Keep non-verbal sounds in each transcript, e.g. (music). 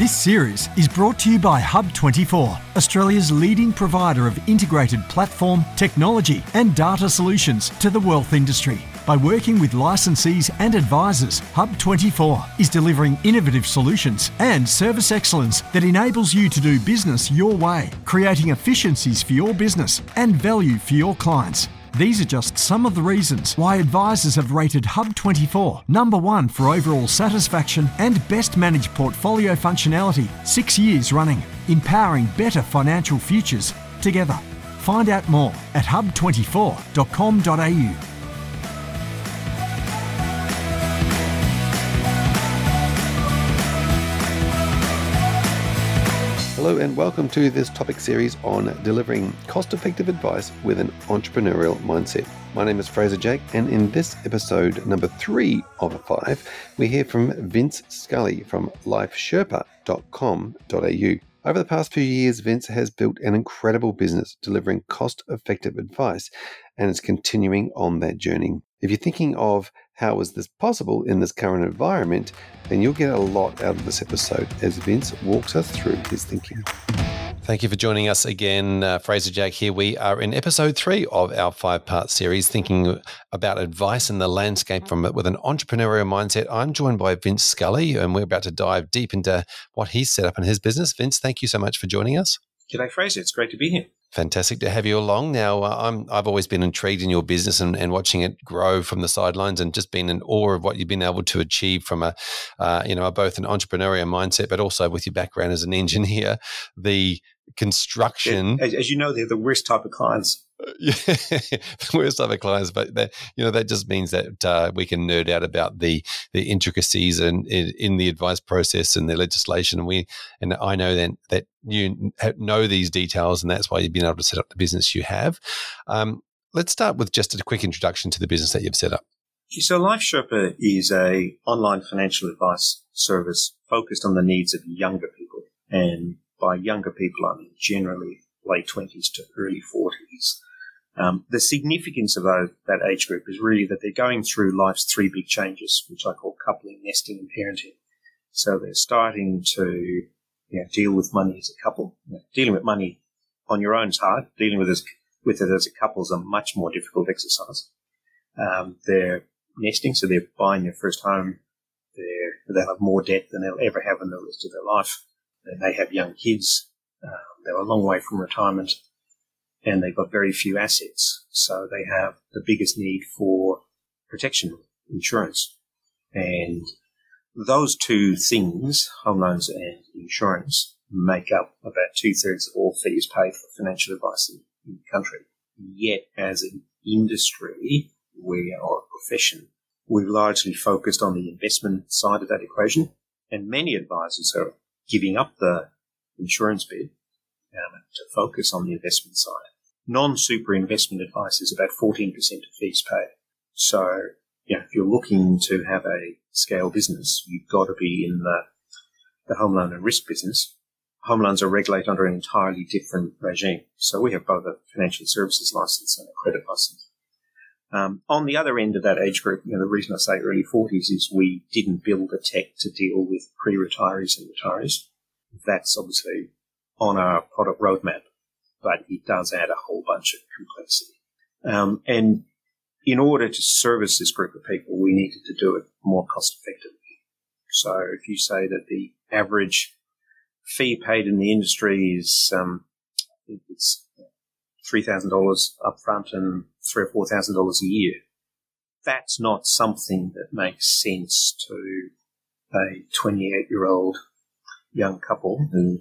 This series is brought to you by Hub24, Australia's leading provider of integrated platform, technology, and data solutions to the wealth industry. By working with licensees and advisors, Hub24 is delivering innovative solutions and service excellence that enables you to do business your way, creating efficiencies for your business and value for your clients. These are just some of the reasons why advisors have rated Hub24 number one for overall satisfaction and best managed portfolio functionality six years running, empowering better financial futures together. Find out more at hub24.com.au. Hello, and welcome to this topic series on delivering cost effective advice with an entrepreneurial mindset. My name is Fraser Jack, and in this episode, number three of five, we hear from Vince Scully from lifesherpa.com.au. Over the past few years, Vince has built an incredible business delivering cost effective advice and is continuing on that journey. If you're thinking of how is this possible in this current environment, then you'll get a lot out of this episode as Vince walks us through his thinking. Thank you for joining us again. Uh, Fraser Jack here. We are in episode three of our five part series, thinking about advice in the landscape from with an entrepreneurial mindset. I'm joined by Vince Scully, and we're about to dive deep into what he's set up in his business. Vince, thank you so much for joining us. G'day, Fraser. It's great to be here. Fantastic to have you along. Now, uh, I'm I've always been intrigued in your business and, and watching it grow from the sidelines, and just been in awe of what you've been able to achieve from a, uh, you know, both an entrepreneurial mindset, but also with your background as an (laughs) engineer, the construction. As, as you know, they're the worst type of clients yeah, (laughs) the worst other clients, but that you know that just means that uh, we can nerd out about the the intricacies and in, in, the advice process and the legislation. And we and I know then that you know these details, and that's why you've been able to set up the business you have. Um, let's start with just a quick introduction to the business that you've set up. So, Life Sherpa is a online financial advice service focused on the needs of younger people, and by younger people, I mean generally late twenties to early forties um, the significance of that age group is really that they're going through life's three big changes, which I call coupling, nesting, and parenting. So they're starting to you know, deal with money as a couple. You know, dealing with money on your own is hard. Dealing with, this, with it as a couple is a much more difficult exercise. Um, they're nesting, so they're buying their first home. They're, they'll have more debt than they'll ever have in the rest of their life. They may have young kids. Um, they're a long way from retirement and they've got very few assets. So they have the biggest need for protection insurance. And those two things, home loans and insurance, make up about two thirds of all fees paid for financial advice in, the country. Yet, as an industry, we are a profession. We've largely focused on the investment side of that equation, and many advisors are giving up the insurance bit um, to focus on the investment side non-super investment advice is about 14% of fees paid. So, yeah, if you're looking to have a scale business, you've got to be in the, the home loan and risk business. Home loans are regulated under an entirely different regime. So we have both a financial services license and a credit license. Um, on the other end of that age group, you know, the reason I say early 40s is we didn't build the tech to deal with pre-retirees and retirees. That's obviously on our product roadmap but it does add a whole bunch of complexity. Um, and in order to service this group of people, we needed to do it more cost effectively. So if you say that the average fee paid in the industry is, um, it's three thousand dollars upfront and three or four thousand dollars a year, that's not something that makes sense to a twenty-eight-year-old young couple who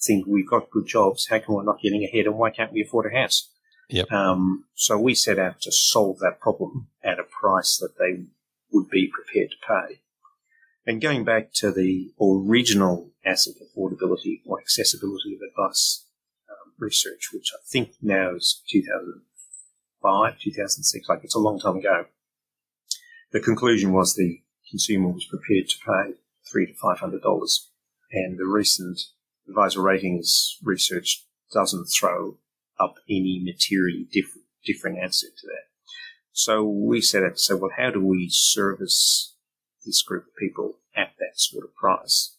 think we've got good jobs. How come we're not getting ahead and why can't we afford a house? Yep. Um, so we set out to solve that problem at a price that they would be prepared to pay. And going back to the original asset affordability or accessibility of advice um, research, which I think now is 2005, 2006, like it's a long time ago. The conclusion was the consumer was prepared to pay three to five hundred dollars, and the recent advisor ratings research doesn't throw up any materially different different answer to that. So we set say, well, how do we service this group of people at that sort of price?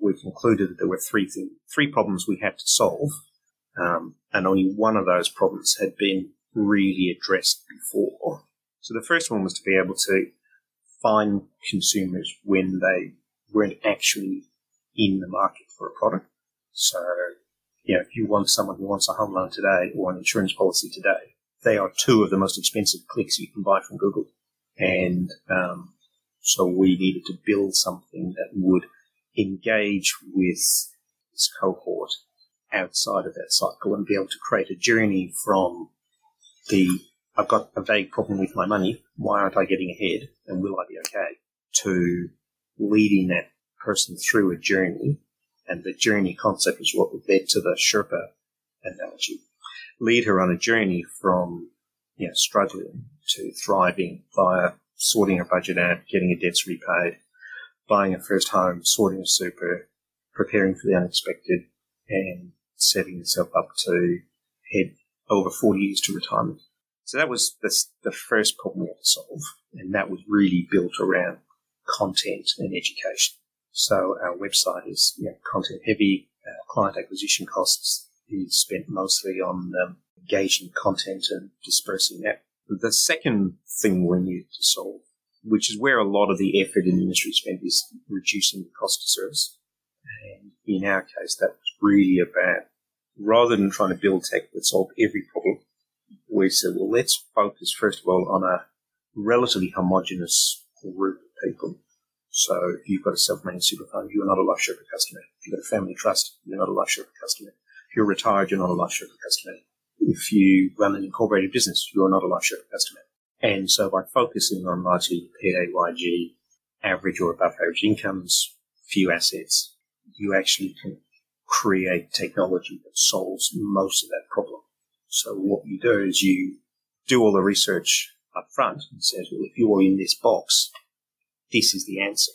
We concluded that there were three things, three problems we had to solve, um, and only one of those problems had been really addressed before. So the first one was to be able to find consumers when they weren't actually in the market for a product. So, you know, if you want someone who wants a home loan today or an insurance policy today, they are two of the most expensive clicks you can buy from Google. And um, so we needed to build something that would engage with this cohort outside of that cycle and be able to create a journey from the I've got a vague problem with my money. Why aren't I getting ahead? And will I be okay? To leading that person through a journey. And the journey concept is what led to the Sherpa analogy. Lead her on a journey from, you know, struggling to thriving via sorting her budget out, getting her debts repaid, buying a first home, sorting a super, preparing for the unexpected, and setting yourself up to head over 40 years to retirement. So that was the, the first problem we had to solve, and that was really built around content and education. So our website is you know, content heavy. Our client acquisition costs is spent mostly on um, engaging content and dispersing that. The second thing we need to solve, which is where a lot of the effort in the industry spent, is reducing the cost of service. And in our case, that was really about rather than trying to build tech that solved every problem, we said, well, let's focus first of all on a relatively homogenous group of people. So if you've got a self-managed super fund, you're not a Life Sherpa customer. If you've got a family trust, you're not a Life Sherpa customer. If you're retired, you're not a Life Sherpa customer. If you run an incorporated business, you're not a Life Sherpa customer. And so by focusing on largely PAYG, average or above average incomes, few assets, you actually can create technology that solves most of that problem. So what you do is you do all the research up front and says, well, if you're in this box, this is the answer.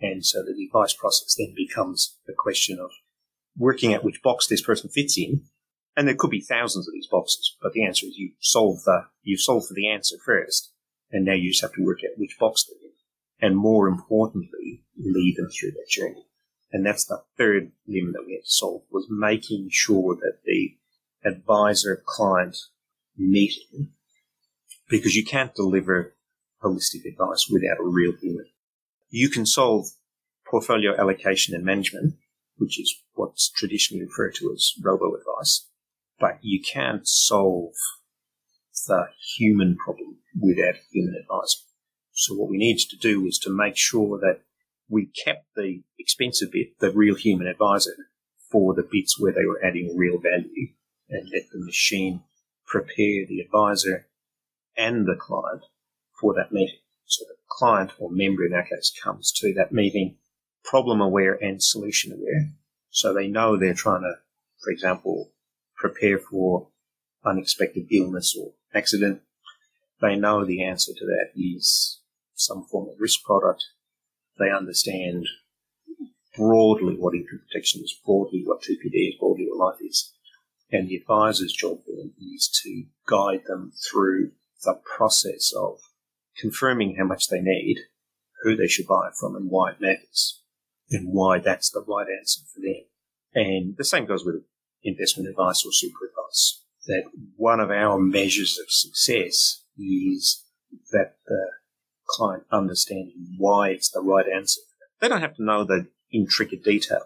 And so the advice process then becomes a question of working out which box this person fits in. And there could be thousands of these boxes, but the answer is you solve the, you solve for the answer first. And now you just have to work out which box they're in. And more importantly, lead them through that journey. And that's the third limit that we had to solve was making sure that the advisor client meeting, because you can't deliver holistic advice without a real human. You can solve portfolio allocation and management, which is what's traditionally referred to as robo advice, but you can't solve the human problem without human advice. So what we needed to do was to make sure that we kept the expensive bit, the real human advisor, for the bits where they were adding real value and let the machine prepare the advisor and the client for that meeting. So the client or member in our case comes to that meeting problem aware and solution aware. So they know they're trying to, for example, prepare for unexpected illness or accident. They know the answer to that is some form of risk product they understand broadly what income protection is, broadly what TPD is, broadly what life is. And the advisor's job then is to guide them through the process of confirming how much they need, who they should buy it from, and why it matters, and why that's the right answer for them. And the same goes with investment advice or super advice. That one of our measures of success is that the client understanding why it's the right answer. They don't have to know the intricate detail,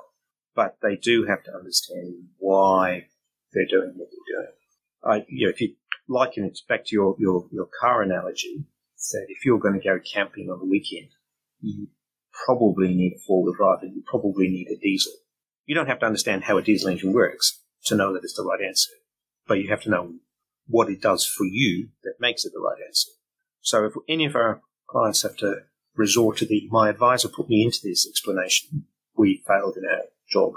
but they do have to understand why they're doing what they're doing. I, you know, if you liken it back to your, your, your car analogy, that if you're going to go camping on the weekend, you probably need a four-wheel drive and you probably need a diesel. You don't have to understand how a diesel engine works to know that it's the right answer, but you have to know what it does for you that makes it the right answer. So if any of our clients have to resort to the my advisor put me into this explanation, we failed in our job.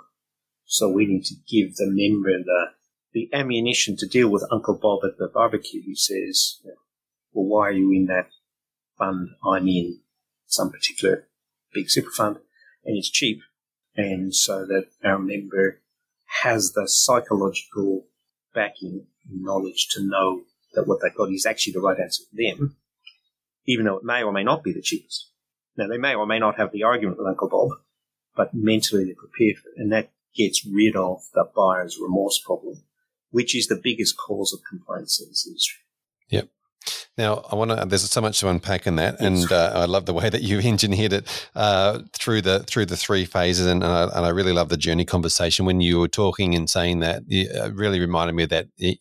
So we need to give the member the, the ammunition to deal with Uncle Bob at the barbecue who says, well, why are you in that fund? I'm in some particular big super fund and it's cheap. And so that our member has the psychological backing knowledge to know that what they've got is actually the right answer for them, even though it may or may not be the cheapest. Now, they may or may not have the argument with Uncle Bob, but mentally they're prepared for it. And that gets rid of the buyer's remorse problem, which is the biggest cause of complaints in this industry. Yep. Now, I want to. There's so much to unpack in that, and uh, I love the way that you (laughs) engineered it uh, through the through the three phases, and, and, I, and I really love the journey conversation when you were talking and saying that. It really reminded me of that the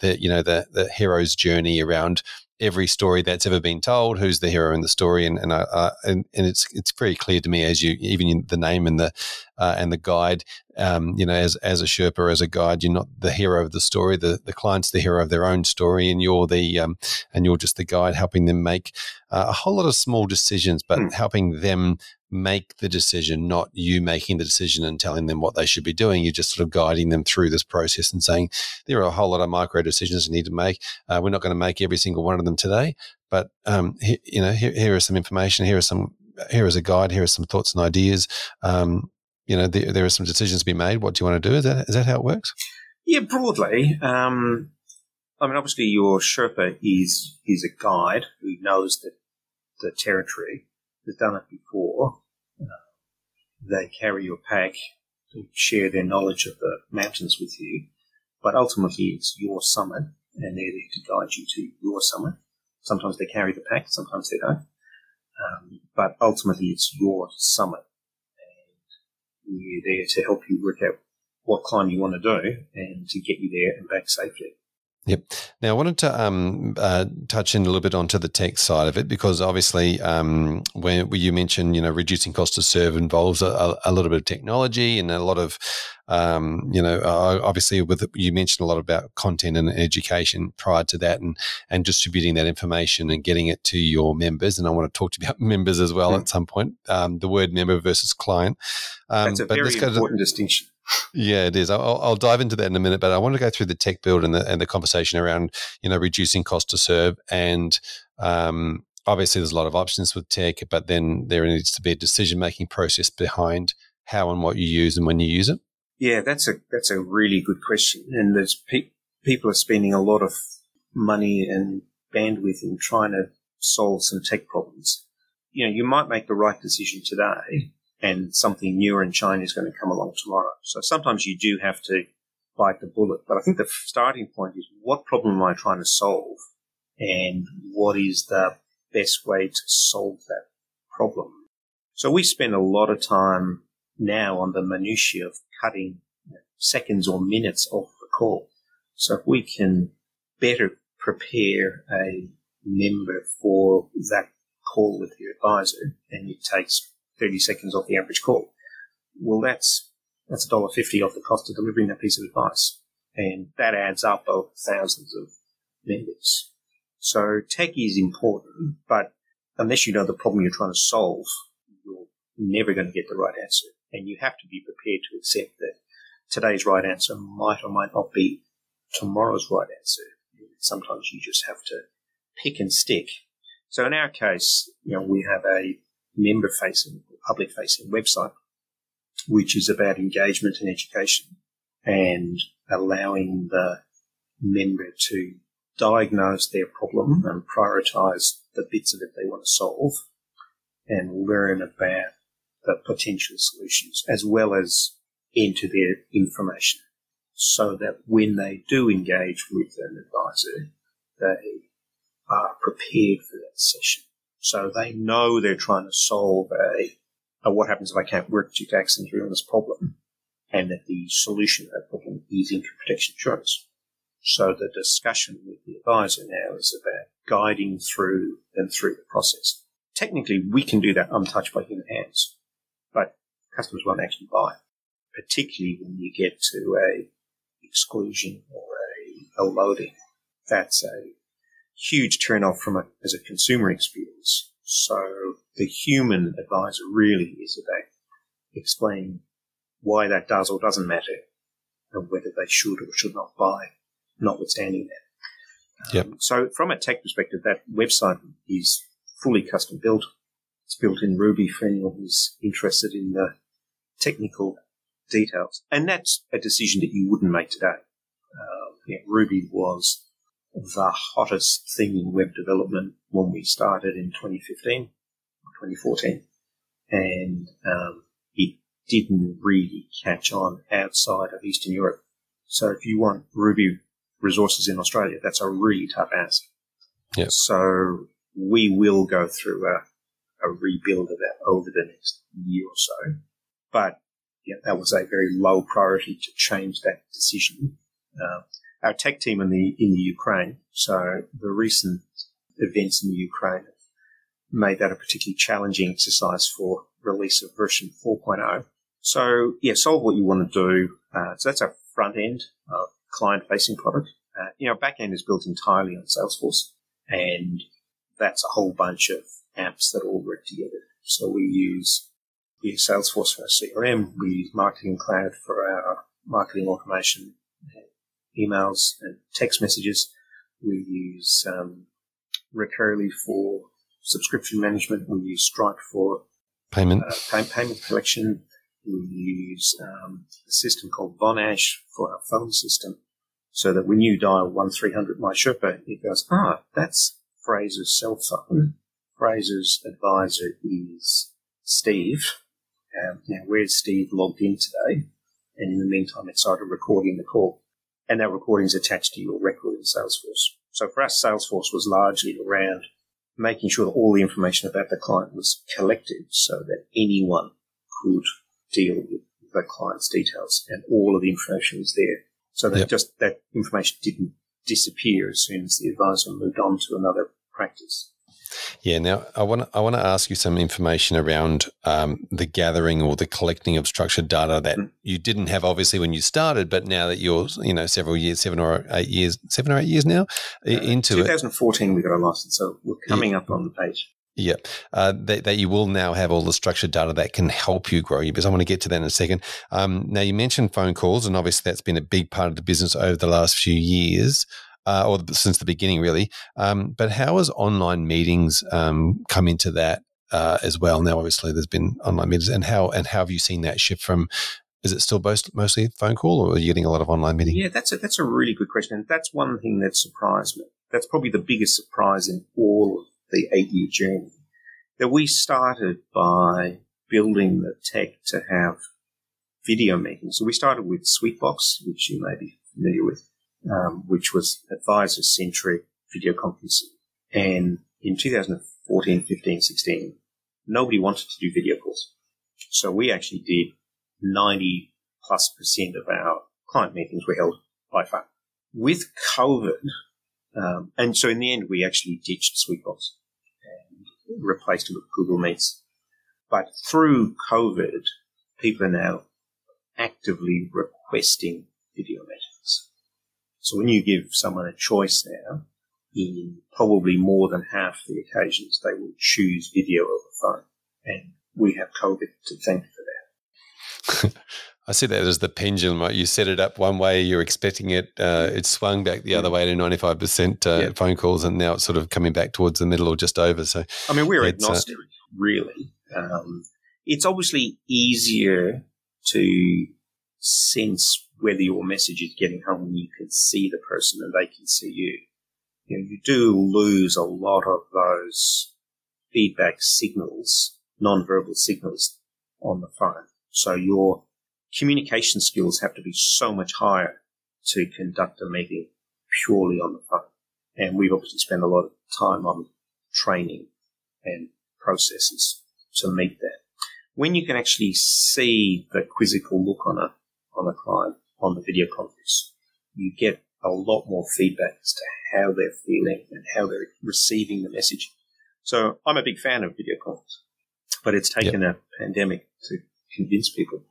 the you know the the hero's journey around every story that's ever been told, who's the hero in the story, and and, uh, and, and it's it's very clear to me as you even the name and the uh, and the guide. Um, you know, as as a Sherpa, as a guide, you're not the hero of the story. The the client's the hero of their own story, and you're the um, and you're just the guide, helping them make uh, a whole lot of small decisions, but mm. helping them make the decision, not you making the decision and telling them what they should be doing. You're just sort of guiding them through this process and saying there are a whole lot of micro decisions you need to make. Uh, we're not going to make every single one of them today, but um, he, you know, here, here, is some information. Here is some. Here is a guide. Here are some thoughts and ideas. Um, you know, there, there, are some decisions to be made. What do you want to do? Is that is that how it works? Yeah, broadly. Um, I mean, obviously, your Sherpa is is a guide who knows that the territory has done it before. Uh, they carry your pack to share their knowledge of the mountains with you, but ultimately it's your summit, and they're there to guide you to your summit. Sometimes they carry the pack, sometimes they don't. Um, but ultimately it's your summit we're there to help you work out what climb you want to do and to get you there and back safely. Yep. Now, I wanted to um, uh, touch in a little bit onto the tech side of it because obviously, um, when, when, you mentioned, you know, reducing cost to serve involves a, a, little bit of technology and a lot of, um, you know, uh, obviously, with you mentioned a lot about content and education prior to that, and and distributing that information and getting it to your members. And I want to talk to you about (laughs) members as well mm. at some point. Um, the word member versus client. Um, That's a very important distinction. Yeah, it is. I'll, I'll, dive into that in a minute, but I want to go through the tech build and the, and the conversation around, you know, reducing cost to serve. And um, obviously, there's a lot of options with tech, but then there needs to be a decision making process behind how and what you use and when you use it. Yeah, that's a that's a really good question, and there's pe- people are spending a lot of money and bandwidth in trying to solve some tech problems. You know, you might make the right decision today, and something newer in China is going to come along tomorrow. So sometimes you do have to bite the bullet. But I think the starting point is what problem am I trying to solve? And what is the best way to solve that problem? So we spend a lot of time now on the minutiae of cutting seconds or minutes off the call. So if we can better prepare a member for that call with the advisor, and it takes 30 seconds off the average call. Well, that's that's $1.50 off the cost of delivering that piece of advice. And that adds up over thousands of members. So tech is important, but unless you know the problem you're trying to solve, you're never going to get the right answer. And you have to be prepared to accept that today's right answer might or might not be tomorrow's right answer. Sometimes you just have to pick and stick. So in our case, you know, we have a member facing public facing website, which is about engagement and education and allowing the member to diagnose their problem mm-hmm. and prioritize the bits of it they want to solve and learn about the potential solutions as well as enter their information so that when they do engage with an advisor, they are prepared for that session. So they know they're trying to solve a uh, what happens if I can't work due to accident or illness problem, and that the solution to that problem is income protection insurance. So the discussion with the advisor now is about guiding through them through the process. Technically, we can do that untouched by human hands, but customers won't actually buy, particularly when you get to a exclusion or a, a loading. That's a huge turn off from a, as a consumer experience. So the human advisor really is about explaining why that does or doesn't matter and whether they should or should not buy, notwithstanding that. Yep. Um, so from a tech perspective, that website is fully custom built. It's built in Ruby for anyone who's interested in the technical details. And that's a decision that you wouldn't make today. Uh, yeah, Ruby was the hottest thing in web development when we started in 2015 or 2014. And um, it didn't really catch on outside of Eastern Europe. So if you want Ruby resources in Australia, that's a really tough ask. Yep. So we will go through a, a rebuild of that over the next year or so. But yeah, that was a very low priority to change that decision. Uh, our tech team in the in the Ukraine, so the recent events in the Ukraine made that a particularly challenging exercise for release of version 4.0. So yeah, solve what you want to do. Uh, so that's our front end, uh, client facing product. Uh, you know, back end is built entirely on Salesforce and that's a whole bunch of apps that all work together. So we use, we use Salesforce for our CRM. We use Marketing Cloud for our marketing automation, emails and text messages. We use um, Recurly for subscription management. We use Stripe for payment uh, pay- payment collection. We use um, a system called Vonage for our phone system, so that when you dial one three hundred my Sherpa, it goes, ah, that's Fraser's cell phone. Fraser's advisor is Steve. Um, now, where's Steve logged in today? And in the meantime, it started recording the call. And that recording is attached to your record in Salesforce. So for us, Salesforce was largely around making sure that all the information about the client was collected so that anyone could deal with the client's details and all of the information was there. So that Yep. just that information didn't disappear as soon as the advisor moved on to another practice. Yeah. Now, I want to I want to ask you some information around um, the gathering or the collecting of structured data that Mm. you didn't have obviously when you started, but now that you're you know several years, seven or eight years, seven or eight years now Uh, into it. 2014, we got a license, so we're coming up on the page. Yeah, uh, that, that you will now have all the structured data that can help you grow your business. I want to get to that in a second. Um, now, you mentioned phone calls, and obviously that's been a big part of the business over the last few years, uh, or since the beginning, really. Um, but how has online meetings um, come into that uh, as well? Now, obviously, there's been online meetings, and how and how have you seen that shift from? Is it still most, mostly phone call, or are you getting a lot of online meeting? Yeah, that's a, that's a really good question. And that's one thing that surprised me. That's probably the biggest surprise in all of the eight year journey. That we started by building the tech to have video meetings. So we started with Sweetbox, which you may be familiar with, um, which was advisor centric video conferencing. And in 2014, 15, 16, nobody wanted to do video calls. So we actually did 90 plus percent of our client meetings were held by phone. With COVID, um, and so in the end, we actually ditched Sweetbox and replaced it with Google Meets. But through COVID, people are now actively requesting video meetings. So when you give someone a choice now, in probably more than half the occasions, they will choose video over phone. And we have COVID to thank for that. (laughs) I see that as the pendulum, right? You set it up one way, you're expecting it, uh, it swung back the other way to 95% uh, Yeah. phone calls, and now it's sort of coming back towards the middle or just over. So, I mean, we're uh, agnostic, really. Um, it's obviously easier to sense whether your message is getting home and you can see the person and they can see you. You know, you do lose a lot of those feedback signals, non-verbal signals on the phone. So your communication skills have to be so much higher to conduct a meeting purely on the phone. And we've obviously spent a lot of time on training and processes to meet that. When you can actually see the quizzical look on a on a client on the video conference, you get a lot more feedback as to how they're feeling and how they're receiving the message. So I'm a big fan of video conference, but it's taken a pandemic to convince people.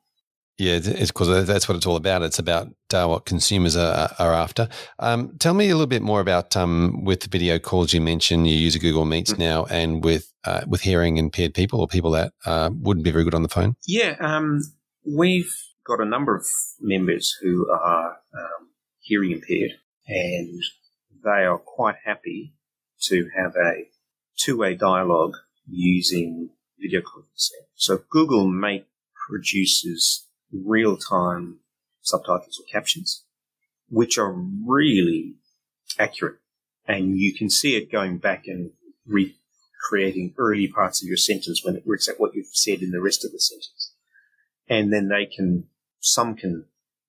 yeah, it's because that's what it's all about. It's about uh, what consumers are, are after. Um, tell me a little bit more about um, with the video calls you mentioned. You use Google Meets Mhm. now, and with uh, with hearing impaired people or people that uh, wouldn't be very good on the phone. Yeah, um, we've got a number of members who are um, hearing impaired, and they are quite happy to have a two-way dialogue using video conferencing. So Google Meet produces real-time subtitles or captions, which are really accurate. And you can see it going back and recreating early parts of your sentence when it works out what you've said in the rest of the sentence. And then they can, some can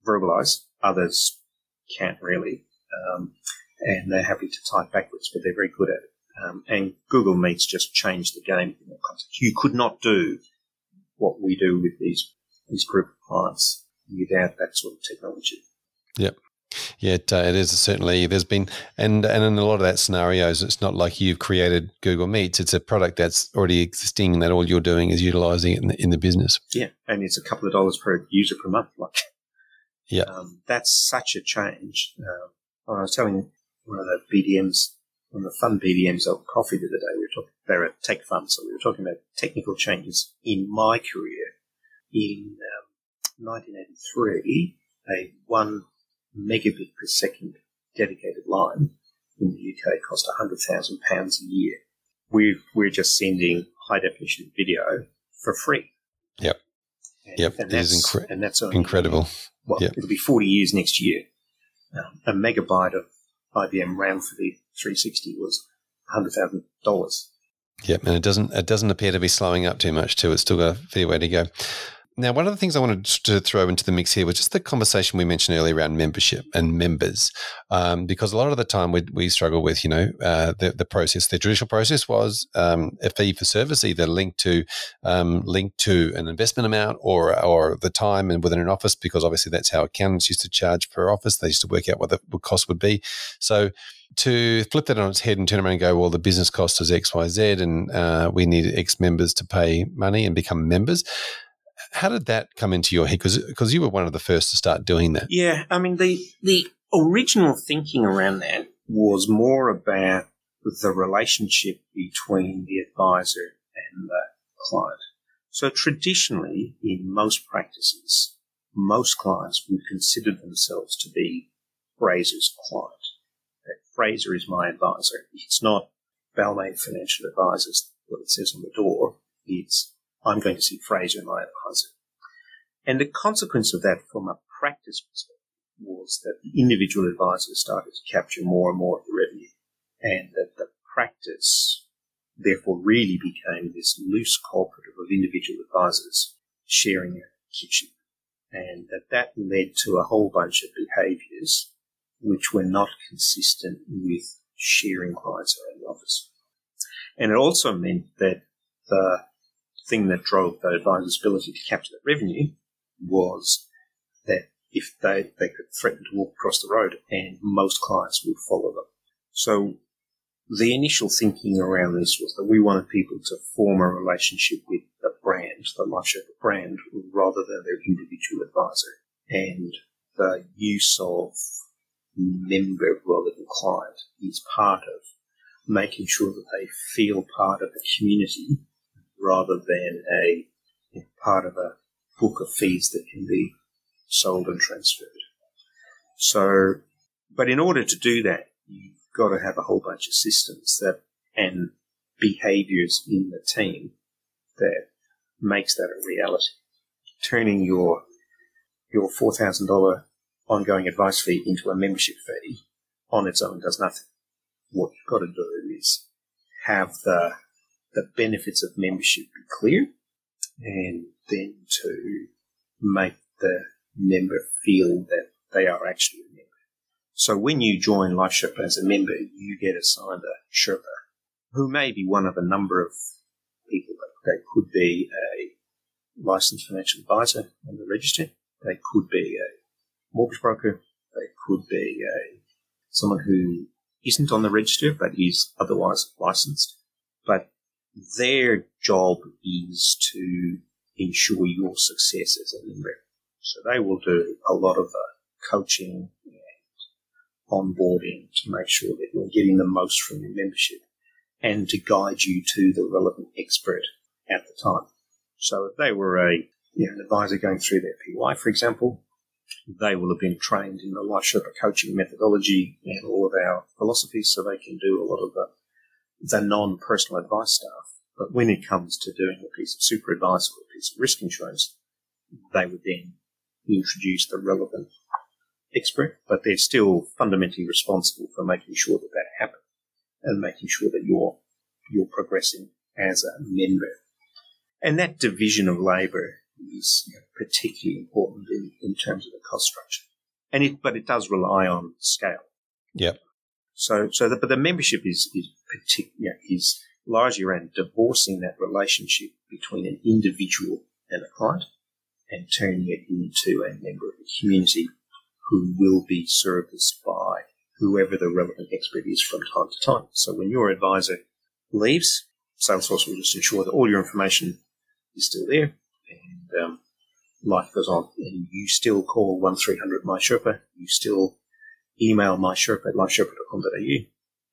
verbalize, others can't really. Um, and they're happy to type backwards, but they're very good at it. Um, and Google Meets just changed the game in context. You could not do what we do with these these group of clients without that sort of technology. Yep. Yeah, it, uh, it is certainly. There's been, and and in a lot of that scenarios, it's not like you've created Google Meets. It's a product that's already existing, and that all you're doing is utilizing it in the, in the business. Yeah, and it's a couple of dollars per user per month. Like, yeah, um, that's such a change. Uh, I was telling one of the BDMs, one of the fun BDMs at coffee the other day. We were talking. They're a tech fund, so we were talking about technical changes in my career. In um, 1983, a one megabit per second dedicated line in the UK cost £100,000 a year. We're, we're just sending high definition video for free. Yep. And, yep. And that's, incre- and that's only, incredible. Well, yep. it'll be 40 years next year. Um, a megabyte of IBM RAM for the 360 was $100,000. Yep, and it doesn't it doesn't appear to be slowing up too much too. It's still got a fair way to go. Now, one of the things I wanted to throw into the mix here was just the conversation we mentioned earlier around membership and members, um, because a lot of the time we, we struggle with, you know, uh, the, the process. The traditional process was um, a fee for service, either linked to um, linked to an investment amount or or the time and within an office, because obviously that's how accountants used to charge per office. They used to work out what the what cost would be. So to flip that on its head and turn around and go, well, the business cost is X, Y, Z, and uh, we need X members to pay money and become members how did that come into your head? Because you were one of the first to start doing that. Yeah, I mean the the original thinking around that was more about the relationship between the advisor and the client. So traditionally, in most practices, most clients would consider themselves to be Fraser's client. Fraser is my advisor. It's not Balmain Financial Advisors, what it says on the door. It's I'm going to see Fraser and my advisor. And the consequence of that from a practice perspective was that the individual advisors started to capture more and more of the revenue and that the practice therefore really became this loose cooperative of individual advisors sharing a kitchen and that that led to a whole bunch of behaviors which were not consistent with sharing clients around the office. And it also meant that the thing that drove the advisor's ability to capture that revenue was that if they, they could threaten to walk across the road and most clients would follow them. So the initial thinking around this was that we wanted people to form a relationship with the brand, the LifeSherpa brand, rather than their individual advisor. And the use of member rather than client is part of making sure that they feel part of the community rather than a you know, part of a book of fees that can be sold and transferred. So, but in order to do that, you've got to have a whole bunch of systems that and behaviors in the team that makes that a reality. Turning your your four thousand dollar ongoing advice fee into a membership fee on its own does nothing. What you've got to do is have the the benefits of membership be clear and then to make the member feel that they are actually a member. So when you join LifeSherpa as a member, you get assigned a Sherpa who may be one of a number of people. They could be a licensed financial advisor on the register. They could be a mortgage broker. They could be a someone who isn't on the register but is otherwise licensed. But their job is to ensure your success as a member. So they will do a lot of the coaching and onboarding to make sure that you're getting the most from your membership and to guide you to the relevant expert at the time. So if they were a you know, an advisor going through their PY, for example, they will have been trained in the Life Sherpa coaching methodology and all of our philosophies, so they can do a lot of the, the non-personal advice stuff. But when it comes to doing a piece of super advice or a piece of risk insurance, they would then introduce the relevant expert, but they're still fundamentally responsible for making sure that that happens and making sure that you're you're progressing as a member. And that division of labour is particularly important in, in terms of the cost structure. And it, but it does rely on scale. Yep. So, so the, but the membership is, is particular, is largely around divorcing that relationship between an individual and a client and turning it into a member of the community who will be serviced by whoever the relevant expert is from time to time. So when your advisor leaves, Salesforce will just ensure that all your information is still there and um, life goes on. And you still call 1300 MySherpa, you still email my MySherpa at lifesherpa.com.au,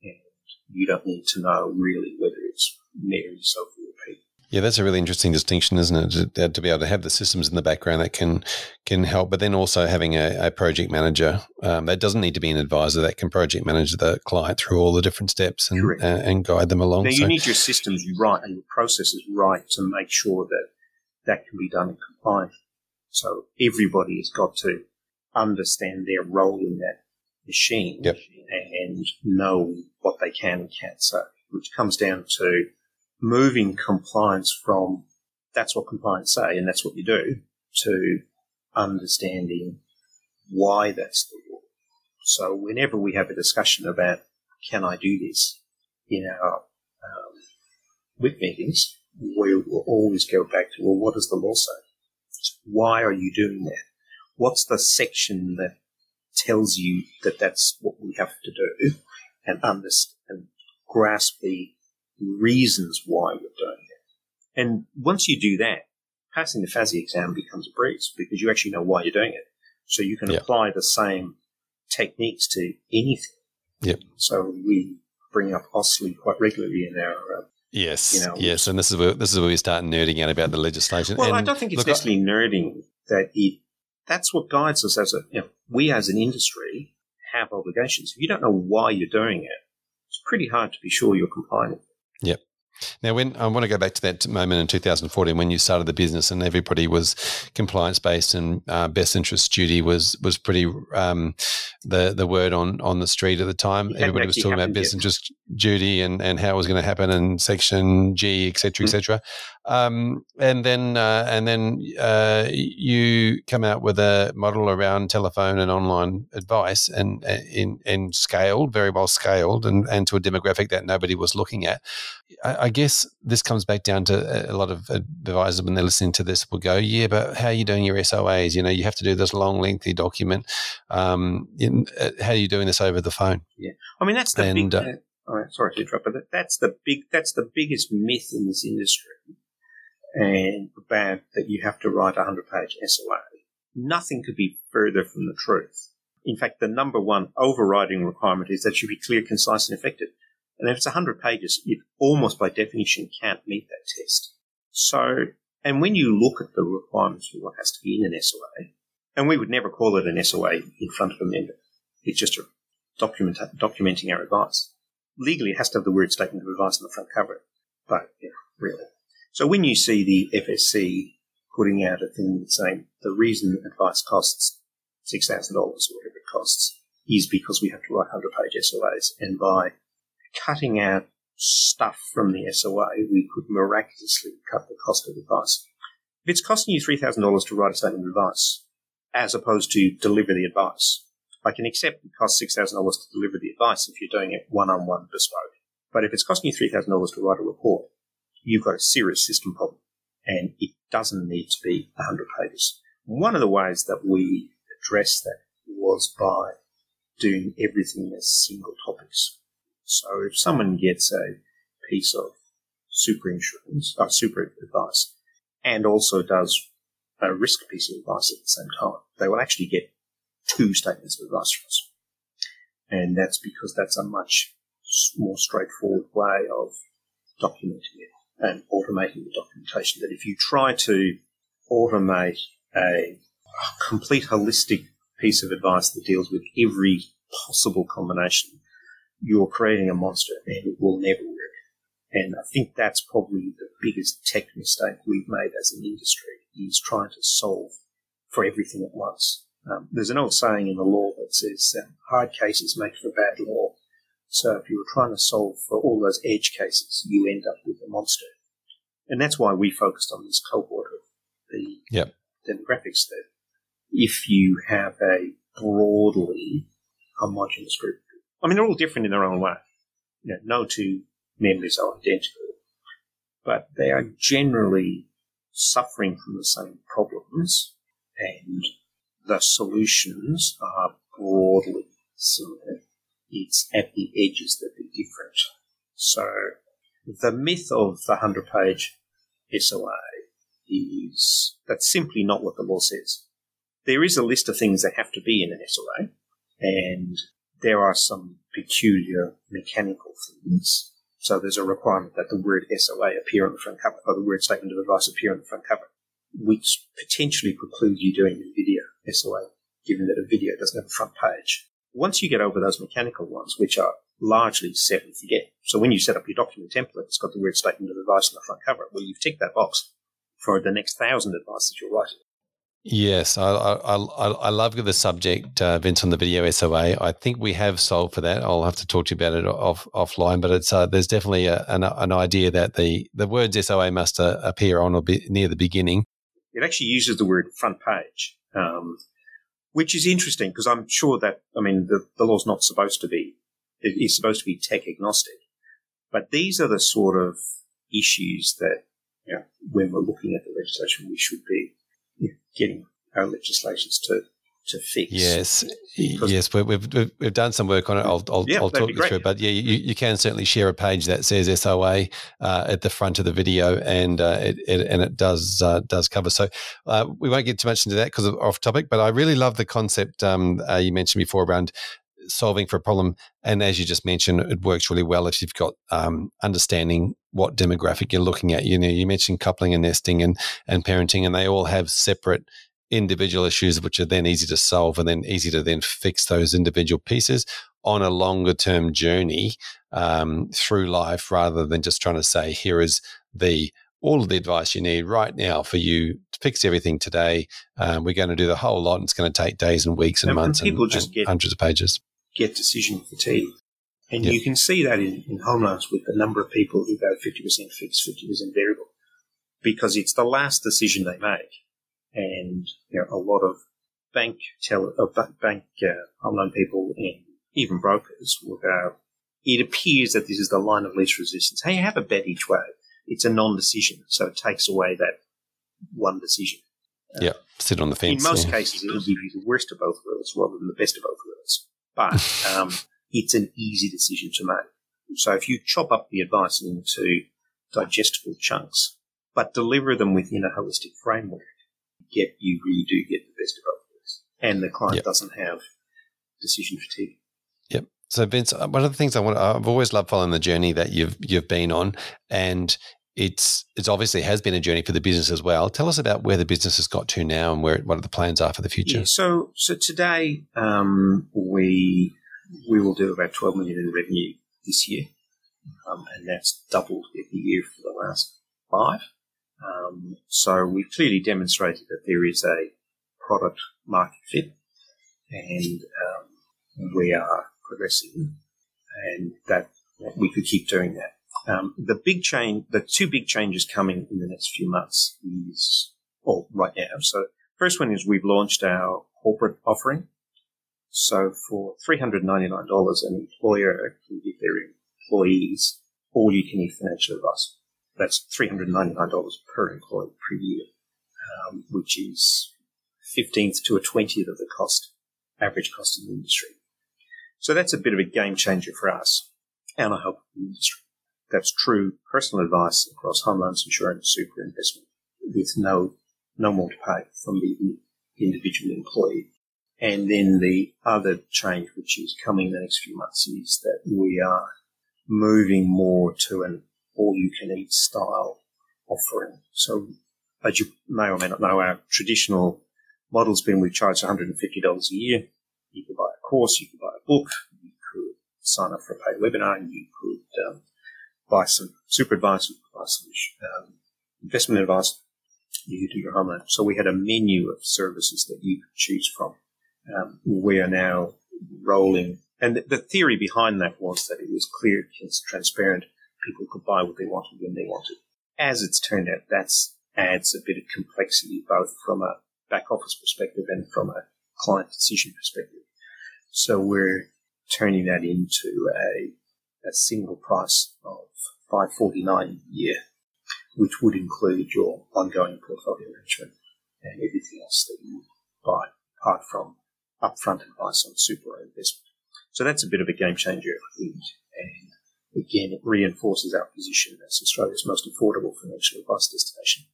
and you don't need to know really whether it's Mary, yourself or Pete. Yeah, that's a really interesting distinction, isn't it? To, to, be able to have the systems in the background that can can help, but then also having a, a project manager um, that doesn't need to be an advisor that can project manage the client through all the different steps and uh, and guide them along. Now so, you need your systems right and your processes right to make sure that that can be done in compliance. So everybody has got to understand their role in that machine yep. and know what they can and can't say, which comes down to moving compliance from that's what compliance say and that's what you do to understanding why that's the law. So whenever we have a discussion about can I do this in our um, WIP meetings, we will always go back to well, what does the law say? Why are you doing that? What's the section that tells you that that's what we have to do and understand and grasp the reasons why we're doing it. And once you do that, passing the FASEA exam becomes a breeze because you actually know why you're doing it. So you can apply the same techniques to anything. Yep. So we bring up AustLII quite regularly in our uh, Yes, you know, yes, and this is where this is where we start nerding out about the legislation. Well, and I don't think it's necessarily I, nerding that it. That's what guides us as a. You know, we as an industry have obligations. If you don't know why you're doing it, it's pretty hard to be sure you're complying. Yep. Now, when I want to go back to that moment in 2014 when you started the business and everybody was compliance based and uh, best interest duty was was pretty um, the the word on on the street at the time. everybody was talking about best interest duty and and how it was going to happen and Section G, etc., etc. Mm-hmm. Um, and then uh, and then uh, you come out with a model around telephone and online advice and uh, in in scaled, very well scaled, and and to a demographic that nobody was looking at. I, I guess this comes back down to a lot of advisors when they're listening to this will go, yeah, but how are you doing your SOAs? You know, you have to do this long, lengthy document. Um, in, uh, how are you doing this over the phone? Yeah, I mean that's the and, big. Uh, oh, sorry to interrupt, but that's the big. That's the biggest myth in this industry and about that you have to write a 100 page SOA. Nothing could be further from the truth. In fact, the number one overriding requirement is that should be clear, concise, and effective. And if it's 100 pages, it almost by definition can't meet that test. So, and when you look at the requirements for what has to be in an SOA, and we would never call it an SOA in front of a member, it's just a document, documenting our advice. Legally, it has to have the word statement of advice on the front cover, but really. So when you see the FSC putting out a thing saying the reason advice costs $6,000 or whatever it costs is because we have to write 100 page SOAs. And by cutting out stuff from the SOA, we could miraculously cut the cost of advice. If it's costing you $3,000 to write a statement of advice, as opposed to deliver the advice, I can accept it costs $6,000 to deliver the advice if you're doing it one on one bespoke. But if it's costing you $3,000 to write a report, you've got a serious system problem and it doesn't need to be 100 pages. One of the ways that we addressed that was by doing everything as single topics. So if someone gets a piece of super insurance, uh, super advice, and also does a risk piece of advice at the same time, they will actually get two statements of advice from us. And that's because that's a much more straightforward way of documenting it and automating the documentation that if you try to automate a complete holistic piece of advice that deals with every possible combination, you're creating a monster and it will never work. And I think that's probably the biggest tech mistake we've made as an industry is trying to solve for everything at once. Um, there's an old saying in the law that says um, hard cases make for bad law. So if you were trying to solve for all those edge cases, you end up with a monster. And that's why we focused on this cohort of the yep. demographics that if you have a broadly homogenous group, I mean, they're all different in their own way. You know, no two members are identical, but they are generally suffering from the same problems and the solutions are broadly similar. It's at the edges that they're different. So the myth of the 100 page SOA is that's simply not what the law says. There is a list of things that have to be in an SOA, and there are some peculiar mechanical things. So there's a requirement that the word SOA appear on the front cover, or the word statement of advice appear on the front cover, which potentially precludes you doing a video SOA, given that a video doesn't have a front page. Once you get over those mechanical ones, which are largely set and forget. So when you set up your document template, it's got the word statement of advice on the front cover. Well, you've ticked that box for the next thousand advice that you're writing. Yes, I, I, I, love the subject, uh, Vince, on the video SOA. I think we have solved for that. I'll have to talk to you about it off, offline, but it's uh, there's definitely a, an, an, idea that the, the words SOA must uh, appear on or be near the beginning. It actually uses the word front page, um, which is interesting because I'm sure that, I mean, the, the law's not supposed to be, it is supposed to be tech agnostic. But these are the sort of issues that, you know, when we're looking at the legislation, we should be getting our legislations to to fix. Yes, yes, we've, we've, we've done some work on it. I'll, I'll, yeah, I'll talk you through it. But yeah, you, you can certainly share a page that says SOA uh, at the front of the video, and uh, it, it, and it does uh, does cover. So uh, we won't get too much into that because of off topic. But I really love the concept um, uh, you mentioned before around solving for a problem. And as you just mentioned, it works really well if you've got um, understanding what demographic you're looking at. You know, you mentioned coupling and nesting and, and parenting, and they all have separate individual issues, which are then easy to solve and then easy to then fix those individual pieces on a longer term journey um, through life rather than just trying to say, here is the all of the advice you need right now for you to fix everything today. Um, we're going to do the whole lot. And it's going to take days and weeks and, and months and, and, and hundreds of pages get decision fatigue. And yep. you can see that in, in home loans with the number of people who go 50% fixed, 50% variable, because it's the last decision they make. And you know, a lot of bank tell, uh, bank uh, home loan people and even brokers will go, it appears that this is the line of least resistance. Hey, have a bet each way. It's a non-decision, so it takes away that one decision. Uh, yeah, sit on the fence. In most yeah. cases, it'll give you the worst of both worlds rather than the best of both worlds but um, it's an easy decision to make. So if you chop up the advice into digestible chunks, but deliver them within a holistic framework, get you really do get the best of both worlds, and the client yep. doesn't have decision fatigue. Yep. So Vince, uh, one of the things I want, I've always loved following the journey that you've you've been on, and it's it's obviously has been a journey for the business as well. Tell us about where the business has got to now and where what the plans are for the future. Yeah, so so today um, we we will do about twelve million in revenue this year, um, and that's doubled every year for the last five. Um, so we've clearly demonstrated that there is a product market fit, and um, we are progressing, and that we could keep doing that. Um, the big change, the two big changes coming in the next few months is, well, right now. So first one is we've launched our corporate offering. So for $399, an employer can give their employees all you can eat financial advice. That's $399 per employee per year, um, which is 15th to a 20th of the cost, average cost in the industry. So that's a bit of a game changer for us and I hope the industry. That's true personal advice across home loans, insurance, super investment, with no no more to pay from the individual employee. And then the other change, which is coming in the next few months, is that we are moving more to an all you can eat style offering. So as you may or may not know, our traditional model's been we charge $150 a year. You could buy a course, you could buy a book, you could sign up for a paid webinar, you could um, some super advice, um, investment advice, you do your homework. So we had a menu of services that you could choose from. Um, we are now rolling, and the, the theory behind that was that it was clear, it's transparent, people could buy what they wanted when they wanted. As it's turned out, that adds a bit of complexity both from a back office perspective and from a client decision perspective. So we're turning that into a, a single price of 549 a year, which would include your ongoing portfolio management and everything else that you buy, apart from upfront advice on super investment. So that's a bit of a game changer, I think. And again, it reinforces our position as Australia's most affordable financial advice destination.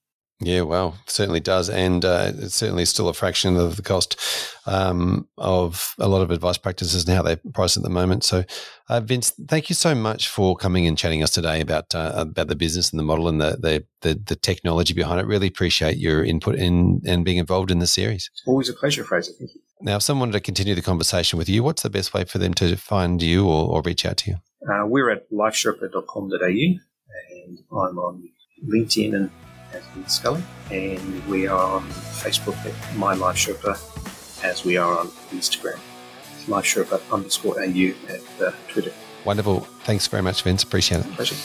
Yeah, well, certainly does, and uh, it's certainly still a fraction of the cost um, of a lot of advice practices and how they price at the moment. So, uh, Vince, thank you so much for coming and chatting us today about uh, about the business and the model and the, the, the the technology behind it. Really appreciate your input in and being involved in the series. Always a pleasure, Fraser. Thank you. Now, if someone wanted to continue the conversation with you, what's the best way for them to find you or, or reach out to you? Uh, we're at lifesherpa.com.au, and I'm on LinkedIn and Scully, and we are on Facebook at My Life Sherpa, as we are on Instagram. Life Sherpa underscore AU at uh, Twitter. Wonderful. Thanks very much, Vince. Appreciate it. Pleasure.